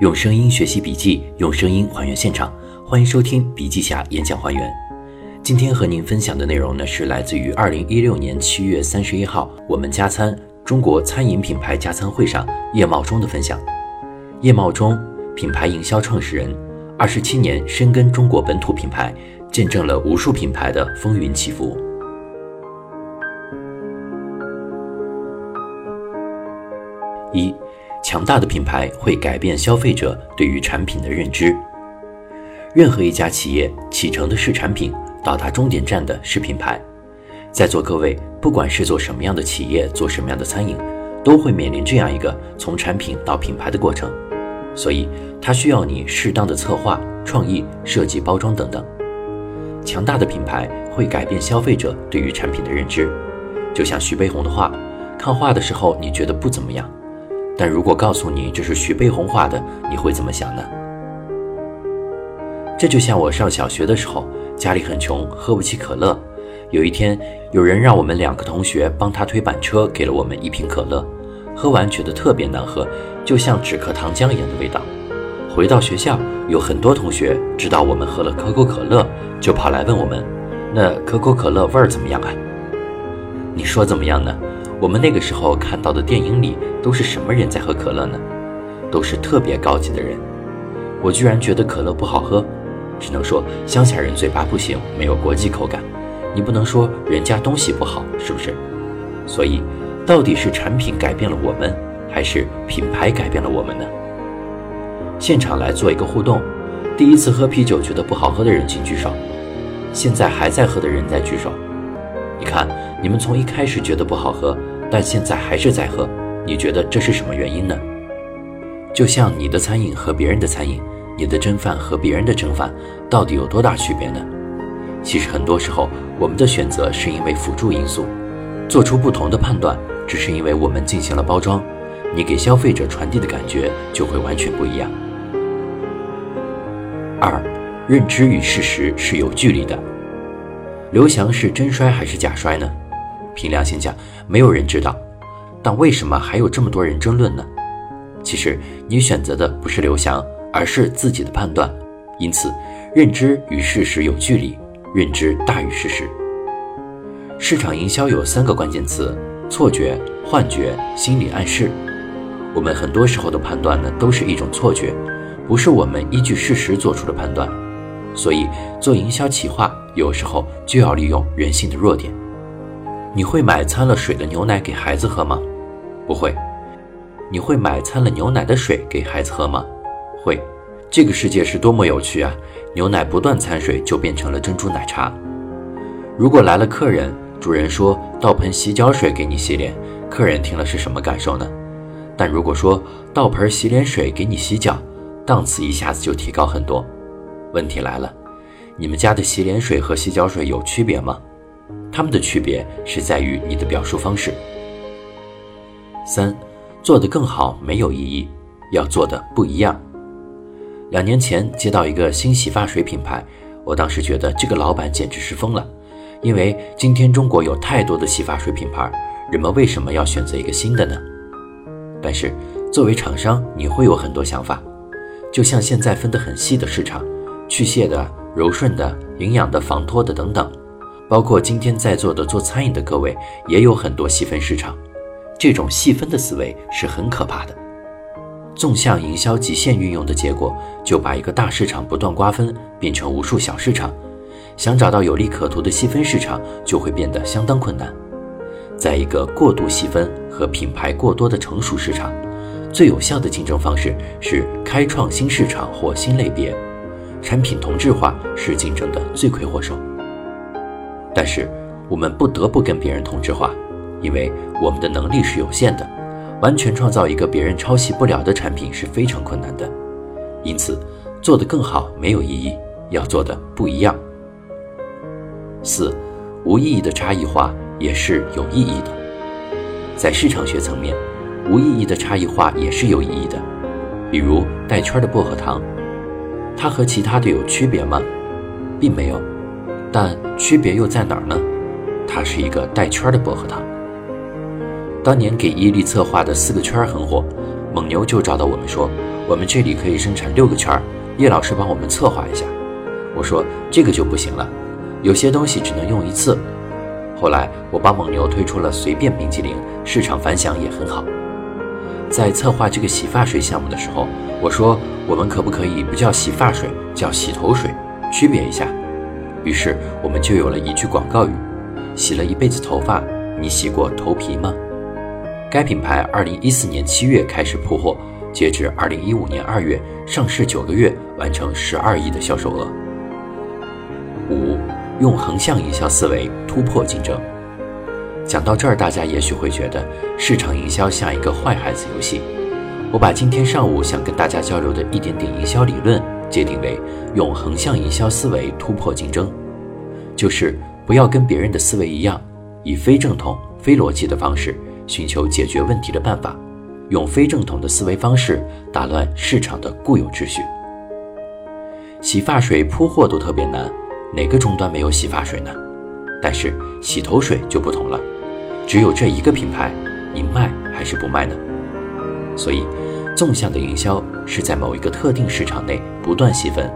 用声音学习笔记，用声音还原现场。欢迎收听笔记侠演讲还原。今天和您分享的内容呢，是来自于二零一六年七月三十一号我们加餐中国餐饮品牌加餐会上叶茂中的分享。叶茂中，品牌营销创始人，二十七年深耕中国本土品牌，见证了无数品牌的风云起伏。一，强大的品牌会改变消费者对于产品的认知。任何一家企业启程的是产品，到达终点站的是品牌。在座各位，不管是做什么样的企业，做什么样的餐饮，都会面临这样一个从产品到品牌的过程。所以，它需要你适当的策划、创意、设计、包装等等。强大的品牌会改变消费者对于产品的认知。就像徐悲鸿的画，看画的时候你觉得不怎么样。但如果告诉你这是徐悲鸿画的，你会怎么想呢？这就像我上小学的时候，家里很穷，喝不起可乐。有一天，有人让我们两个同学帮他推板车，给了我们一瓶可乐。喝完觉得特别难喝，就像止咳糖浆一样的味道。回到学校，有很多同学知道我们喝了可口可乐，就跑来问我们：“那可口可乐味儿怎么样啊？”你说怎么样呢？我们那个时候看到的电影里都是什么人在喝可乐呢？都是特别高级的人。我居然觉得可乐不好喝，只能说乡下人嘴巴不行，没有国际口感。你不能说人家东西不好，是不是？所以，到底是产品改变了我们，还是品牌改变了我们呢？现场来做一个互动，第一次喝啤酒觉得不好喝的人请举手，现在还在喝的人再举手。你看，你们从一开始觉得不好喝，但现在还是在喝，你觉得这是什么原因呢？就像你的餐饮和别人的餐饮，你的蒸饭和别人的蒸饭，到底有多大区别呢？其实很多时候，我们的选择是因为辅助因素，做出不同的判断，只是因为我们进行了包装，你给消费者传递的感觉就会完全不一样。二，认知与事实是有距离的。刘翔是真摔还是假摔呢？凭良心讲，没有人知道。但为什么还有这么多人争论呢？其实你选择的不是刘翔，而是自己的判断。因此，认知与事实有距离，认知大于事实。市场营销有三个关键词：错觉、幻觉、心理暗示。我们很多时候的判断呢，都是一种错觉，不是我们依据事实做出的判断。所以，做营销企划有时候就要利用人性的弱点。你会买掺了水的牛奶给孩子喝吗？不会。你会买掺了牛奶的水给孩子喝吗？会。这个世界是多么有趣啊！牛奶不断掺水就变成了珍珠奶茶。如果来了客人，主人说倒盆洗脚水给你洗脸，客人听了是什么感受呢？但如果说倒盆洗脸水给你洗脚，档次一下子就提高很多。问题来了，你们家的洗脸水和洗脚水有区别吗？它们的区别是在于你的表述方式。三，做得更好没有意义，要做的不一样。两年前接到一个新洗发水品牌，我当时觉得这个老板简直是疯了，因为今天中国有太多的洗发水品牌，人们为什么要选择一个新的呢？但是作为厂商，你会有很多想法，就像现在分得很细的市场。去屑的、柔顺的、营养的、防脱的等等，包括今天在座的做餐饮的各位，也有很多细分市场。这种细分的思维是很可怕的。纵向营销极限运用的结果，就把一个大市场不断瓜分，变成无数小市场。想找到有利可图的细分市场，就会变得相当困难。在一个过度细分和品牌过多的成熟市场，最有效的竞争方式是开创新市场或新类别。产品同质化是竞争的罪魁祸首，但是我们不得不跟别人同质化，因为我们的能力是有限的，完全创造一个别人抄袭不了的产品是非常困难的。因此，做得更好没有意义，要做的不一样。四，无意义的差异化也是有意义的，在市场学层面，无意义的差异化也是有意义的，比如带圈的薄荷糖。它和其他的有区别吗？并没有，但区别又在哪儿呢？它是一个带圈的薄荷糖。当年给伊利策划的四个圈很火，蒙牛就找到我们说，我们这里可以生产六个圈，叶老师帮我们策划一下。我说这个就不行了，有些东西只能用一次。后来我帮蒙牛推出了随便冰激凌，市场反响也很好。在策划这个洗发水项目的时候，我说我们可不可以不叫洗发水，叫洗头水，区别一下。于是我们就有了一句广告语：洗了一辈子头发，你洗过头皮吗？该品牌二零一四年七月开始铺货，截至二零一五年二月上市九个月，完成十二亿的销售额。五，用横向营销思维突破竞争。讲到这儿，大家也许会觉得市场营销像一个坏孩子游戏。我把今天上午想跟大家交流的一点点营销理论界定为用横向营销思维突破竞争，就是不要跟别人的思维一样，以非正统、非逻辑的方式寻求解决问题的办法，用非正统的思维方式打乱市场的固有秩序。洗发水铺货都特别难。哪个终端没有洗发水呢？但是洗头水就不同了，只有这一个品牌，你卖还是不卖呢？所以，纵向的营销是在某一个特定市场内不断细分，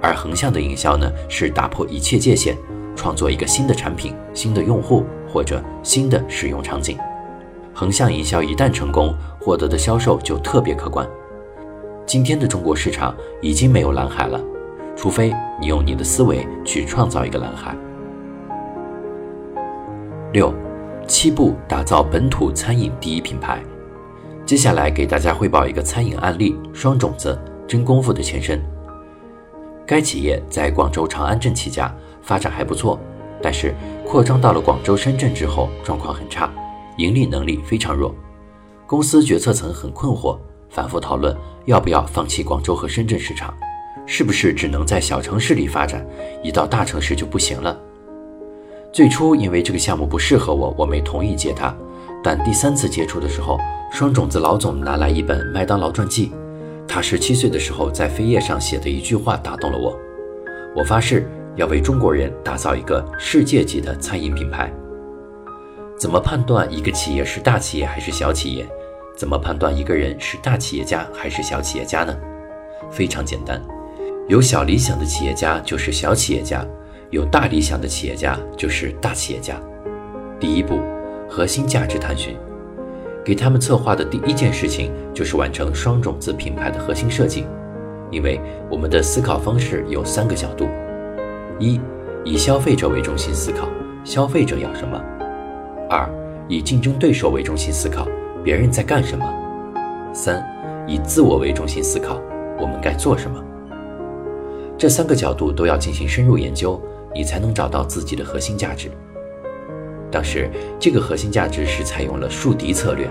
而横向的营销呢，是打破一切界限，创作一个新的产品、新的用户或者新的使用场景。横向营销一旦成功，获得的销售就特别可观。今天的中国市场已经没有蓝海了。除非你用你的思维去创造一个蓝海。六，七步打造本土餐饮第一品牌。接下来给大家汇报一个餐饮案例：双种子真功夫的前身。该企业在广州长安镇起家，发展还不错，但是扩张到了广州、深圳之后，状况很差，盈利能力非常弱。公司决策层很困惑，反复讨论要不要放弃广州和深圳市场。是不是只能在小城市里发展，一到大城市就不行了？最初因为这个项目不适合我，我没同意接它。但第三次接触的时候，双种子老总拿来一本麦当劳传记，他十七岁的时候在扉页上写的一句话打动了我：我发誓要为中国人打造一个世界级的餐饮品牌。怎么判断一个企业是大企业还是小企业？怎么判断一个人是大企业家还是小企业家呢？非常简单。有小理想的企业家就是小企业家，有大理想的企业家就是大企业家。第一步，核心价值探寻，给他们策划的第一件事情就是完成双种子品牌的核心设计。因为我们的思考方式有三个角度：一，以消费者为中心思考，消费者要什么；二，以竞争对手为中心思考，别人在干什么；三，以自我为中心思考，我们该做什么。这三个角度都要进行深入研究，你才能找到自己的核心价值。当时这个核心价值是采用了树敌策略。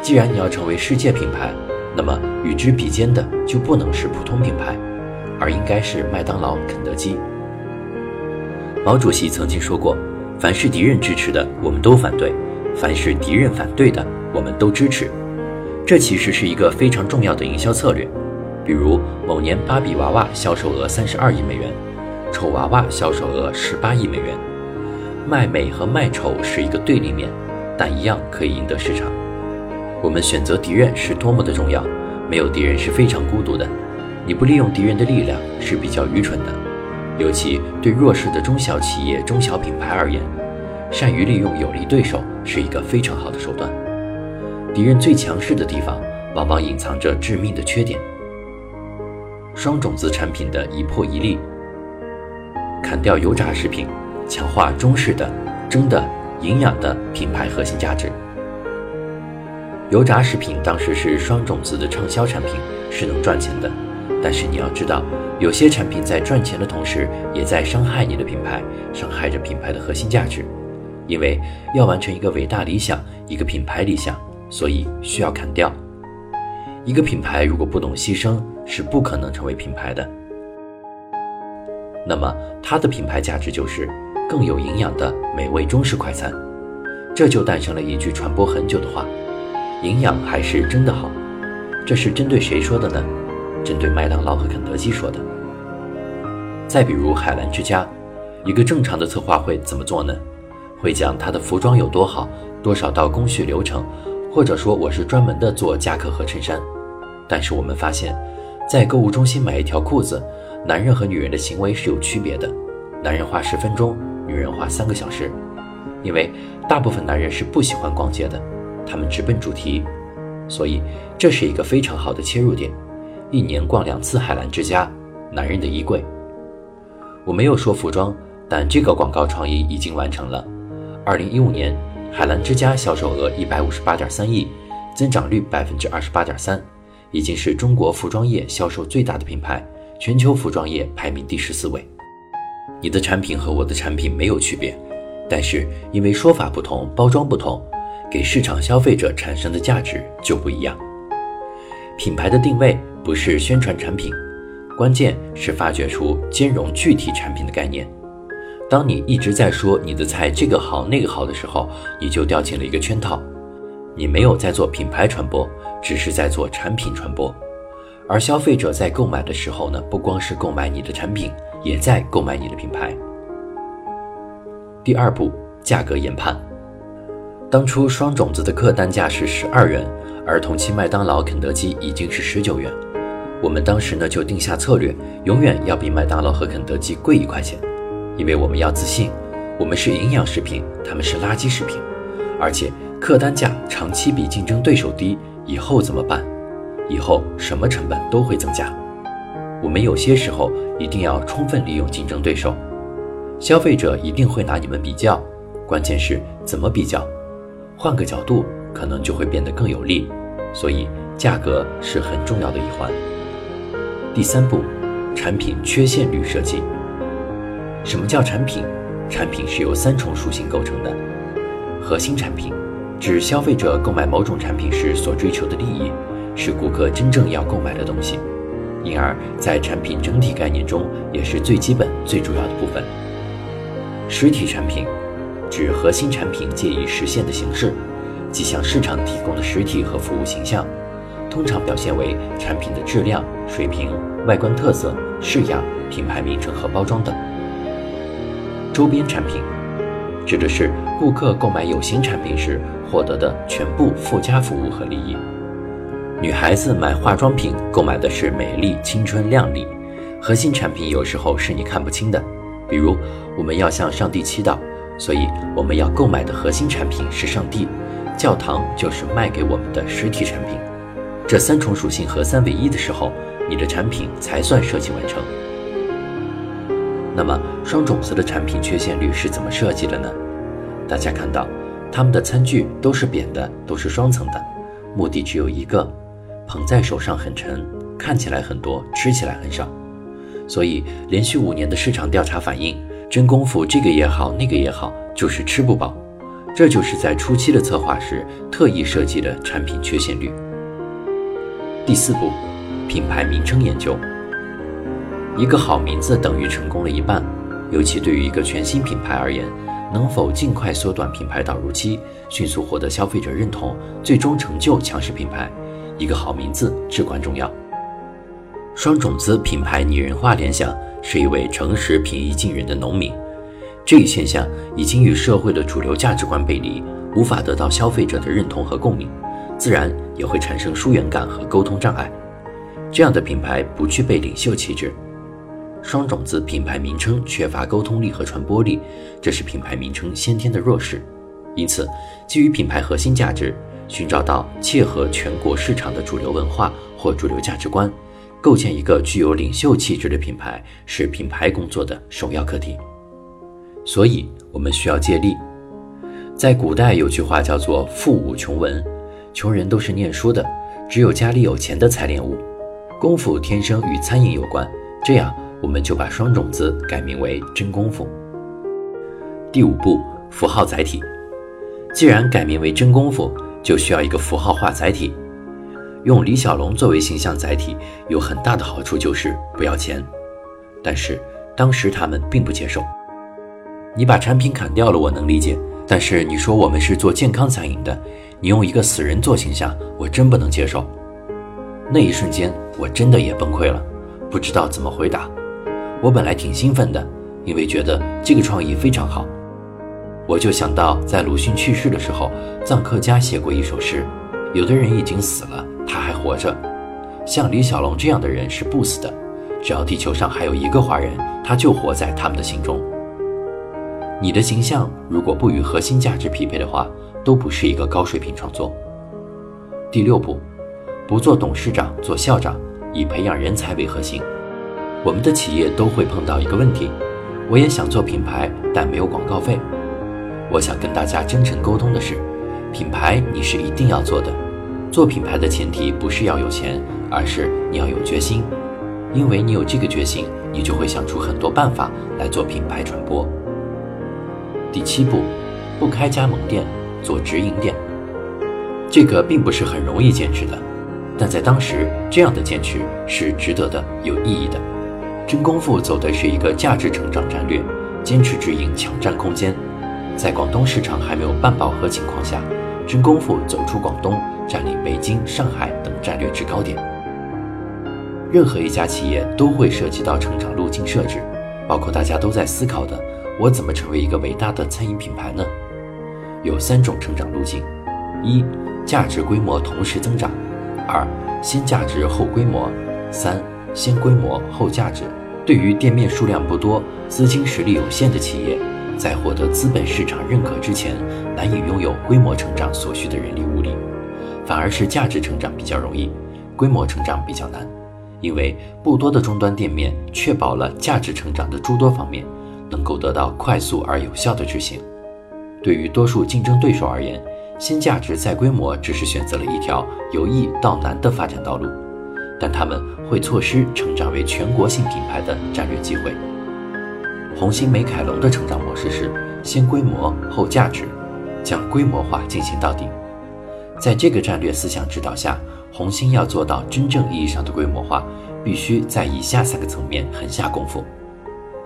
既然你要成为世界品牌，那么与之比肩的就不能是普通品牌，而应该是麦当劳、肯德基。毛主席曾经说过：“凡是敌人支持的，我们都反对；凡是敌人反对的，我们都支持。”这其实是一个非常重要的营销策略。比如某年芭比娃娃销售额三十二亿美元，丑娃娃销售额十八亿美元。卖美和卖丑是一个对立面，但一样可以赢得市场。我们选择敌人是多么的重要，没有敌人是非常孤独的。你不利用敌人的力量是比较愚蠢的，尤其对弱势的中小企业、中小品牌而言，善于利用有利对手是一个非常好的手段。敌人最强势的地方，往往隐藏着致命的缺点。双种子产品的一破一立，砍掉油炸食品，强化中式的、真的、营养的品牌核心价值。油炸食品当时是双种子的畅销产品，是能赚钱的。但是你要知道，有些产品在赚钱的同时，也在伤害你的品牌，伤害着品牌的核心价值。因为要完成一个伟大理想，一个品牌理想，所以需要砍掉。一个品牌如果不懂牺牲，是不可能成为品牌的。那么，它的品牌价值就是更有营养的美味中式快餐。这就诞生了一句传播很久的话：“营养还是真的好。”这是针对谁说的呢？针对麦当劳和肯德基说的。再比如海澜之家，一个正常的策划会怎么做呢？会讲它的服装有多好，多少道工序流程，或者说我是专门的做夹克和衬衫。但是我们发现，在购物中心买一条裤子，男人和女人的行为是有区别的。男人花十分钟，女人花三个小时。因为大部分男人是不喜欢逛街的，他们直奔主题，所以这是一个非常好的切入点。一年逛两次海澜之家，男人的衣柜。我没有说服装，但这个广告创意已经完成了。二零一五年，海澜之家销售额一百五十八点三亿，增长率百分之二十八点三，已经是中国服装业销售最大的品牌，全球服装业排名第十四位。你的产品和我的产品没有区别。但是因为说法不同，包装不同，给市场消费者产生的价值就不一样。品牌的定位不是宣传产品，关键是发掘出兼容具体产品的概念。当你一直在说你的菜这个好那个好的时候，你就掉进了一个圈套。你没有在做品牌传播，只是在做产品传播。而消费者在购买的时候呢，不光是购买你的产品，也在购买你的品牌。第二步，价格研判。当初双种子的客单价是十二元，而同期麦当劳、肯德基已经是十九元。我们当时呢就定下策略，永远要比麦当劳和肯德基贵一块钱，因为我们要自信，我们是营养食品，他们是垃圾食品，而且客单价长期比竞争对手低，以后怎么办？以后什么成本都会增加。我们有些时候一定要充分利用竞争对手。消费者一定会拿你们比较，关键是怎么比较？换个角度，可能就会变得更有利。所以，价格是很重要的一环。第三步，产品缺陷率设计。什么叫产品？产品是由三重属性构成的。核心产品，指消费者购买某种产品时所追求的利益，是顾客真正要购买的东西，因而，在产品整体概念中，也是最基本、最主要的部分。实体产品指核心产品借以实现的形式，即向市场提供的实体和服务形象，通常表现为产品的质量、水平、外观特色、式样、品牌名称和包装等。周边产品指的是顾客购买有形产品时获得的全部附加服务和利益。女孩子买化妆品购买的是美丽、青春、靓丽，核心产品有时候是你看不清的。比如，我们要向上帝祈祷，所以我们要购买的核心产品是上帝，教堂就是卖给我们的实体产品。这三重属性合三为一的时候，你的产品才算设计完成。那么，双种子的产品缺陷率是怎么设计的呢？大家看到，他们的餐具都是扁的，都是双层的，目的只有一个：捧在手上很沉，看起来很多，吃起来很少。所以，连续五年的市场调查反映，真功夫这个也好，那个也好，就是吃不饱。这就是在初期的策划时特意设计的产品缺陷率。第四步，品牌名称研究。一个好名字等于成功了一半，尤其对于一个全新品牌而言，能否尽快缩短品牌导入期，迅速获得消费者认同，最终成就强势品牌，一个好名字至关重要。双种子品牌拟人化联想是一位诚实、平易近人的农民，这一现象已经与社会的主流价值观背离，无法得到消费者的认同和共鸣，自然也会产生疏远感和沟通障碍。这样的品牌不具备领袖气质。双种子品牌名称缺乏沟通力和传播力，这是品牌名称先天的弱势。因此，基于品牌核心价值，寻找到切合全国市场的主流文化或主流价值观。构建一个具有领袖气质的品牌是品牌工作的首要课题，所以我们需要借力。在古代有句话叫做“富武穷文”，穷人都是念书的，只有家里有钱的才练武。功夫天生与餐饮有关，这样我们就把双种子改名为真功夫。第五步，符号载体。既然改名为真功夫，就需要一个符号化载体。用李小龙作为形象载体有很大的好处，就是不要钱。但是当时他们并不接受。你把产品砍掉了，我能理解。但是你说我们是做健康餐饮的，你用一个死人做形象，我真不能接受。那一瞬间，我真的也崩溃了，不知道怎么回答。我本来挺兴奋的，因为觉得这个创意非常好。我就想到在鲁迅去世的时候，臧克家写过一首诗。有的人已经死了，他还活着。像李小龙这样的人是不死的，只要地球上还有一个华人，他就活在他们的心中。你的形象如果不与核心价值匹配的话，都不是一个高水平创作。第六步，不做董事长，做校长，以培养人才为核心。我们的企业都会碰到一个问题，我也想做品牌，但没有广告费。我想跟大家真诚沟通的是，品牌你是一定要做的。做品牌的前提不是要有钱，而是你要有决心。因为你有这个决心，你就会想出很多办法来做品牌传播。第七步，不开加盟店，做直营店。这个并不是很容易坚持的，但在当时，这样的坚持是值得的、有意义的。真功夫走的是一个价值成长战略，坚持直营，抢占空间。在广东市场还没有半饱和情况下，真功夫走出广东。占领北京、上海等战略制高点。任何一家企业都会涉及到成长路径设置，包括大家都在思考的：我怎么成为一个伟大的餐饮品牌呢？有三种成长路径：一、价值规模同时增长；二、先价值后规模；三、先规模后价值。对于店面数量不多、资金实力有限的企业，在获得资本市场认可之前，难以拥有规模成长所需的人力物力。反而是价值成长比较容易，规模成长比较难，因为不多的终端店面确保了价值成长的诸多方面能够得到快速而有效的执行。对于多数竞争对手而言，先价值再规模只是选择了一条由易到难的发展道路，但他们会错失成长为全国性品牌的战略机会。红星美凯龙的成长模式是先规模后价值，将规模化进行到底。在这个战略思想指导下，红星要做到真正意义上的规模化，必须在以下三个层面狠下功夫：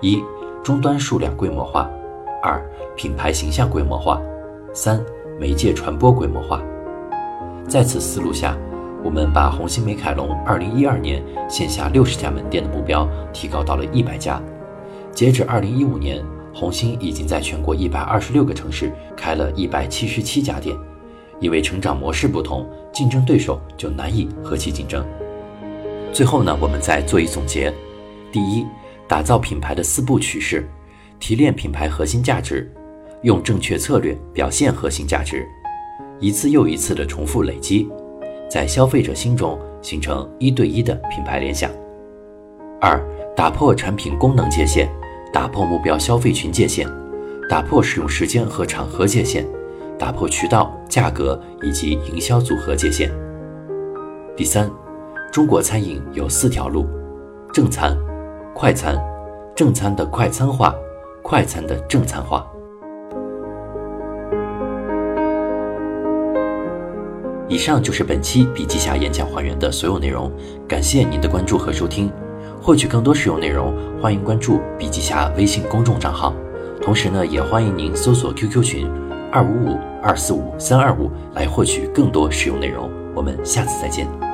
一、终端数量规模化；二、品牌形象规模化；三、媒介传播规模化。在此思路下，我们把红星美凯龙2012年线下60家门店的目标提高到了100家。截止2015年，红星已经在全国126个城市开了一百七十七家店。因为成长模式不同，竞争对手就难以和其竞争。最后呢，我们再做一总结：第一，打造品牌的四步曲式，提炼品牌核心价值，用正确策略表现核心价值，一次又一次的重复累积，在消费者心中形成一对一的品牌联想。二，打破产品功能界限，打破目标消费群界限，打破使用时间和场合界限。打破渠道、价格以及营销组合界限。第三，中国餐饮有四条路：正餐、快餐、正餐的快餐化、快餐的正餐化。以上就是本期笔记侠演讲还原的所有内容，感谢您的关注和收听。获取更多实用内容，欢迎关注笔记侠微信公众账号。同时呢，也欢迎您搜索 QQ 群。二五五二四五三二五来获取更多实用内容，我们下次再见。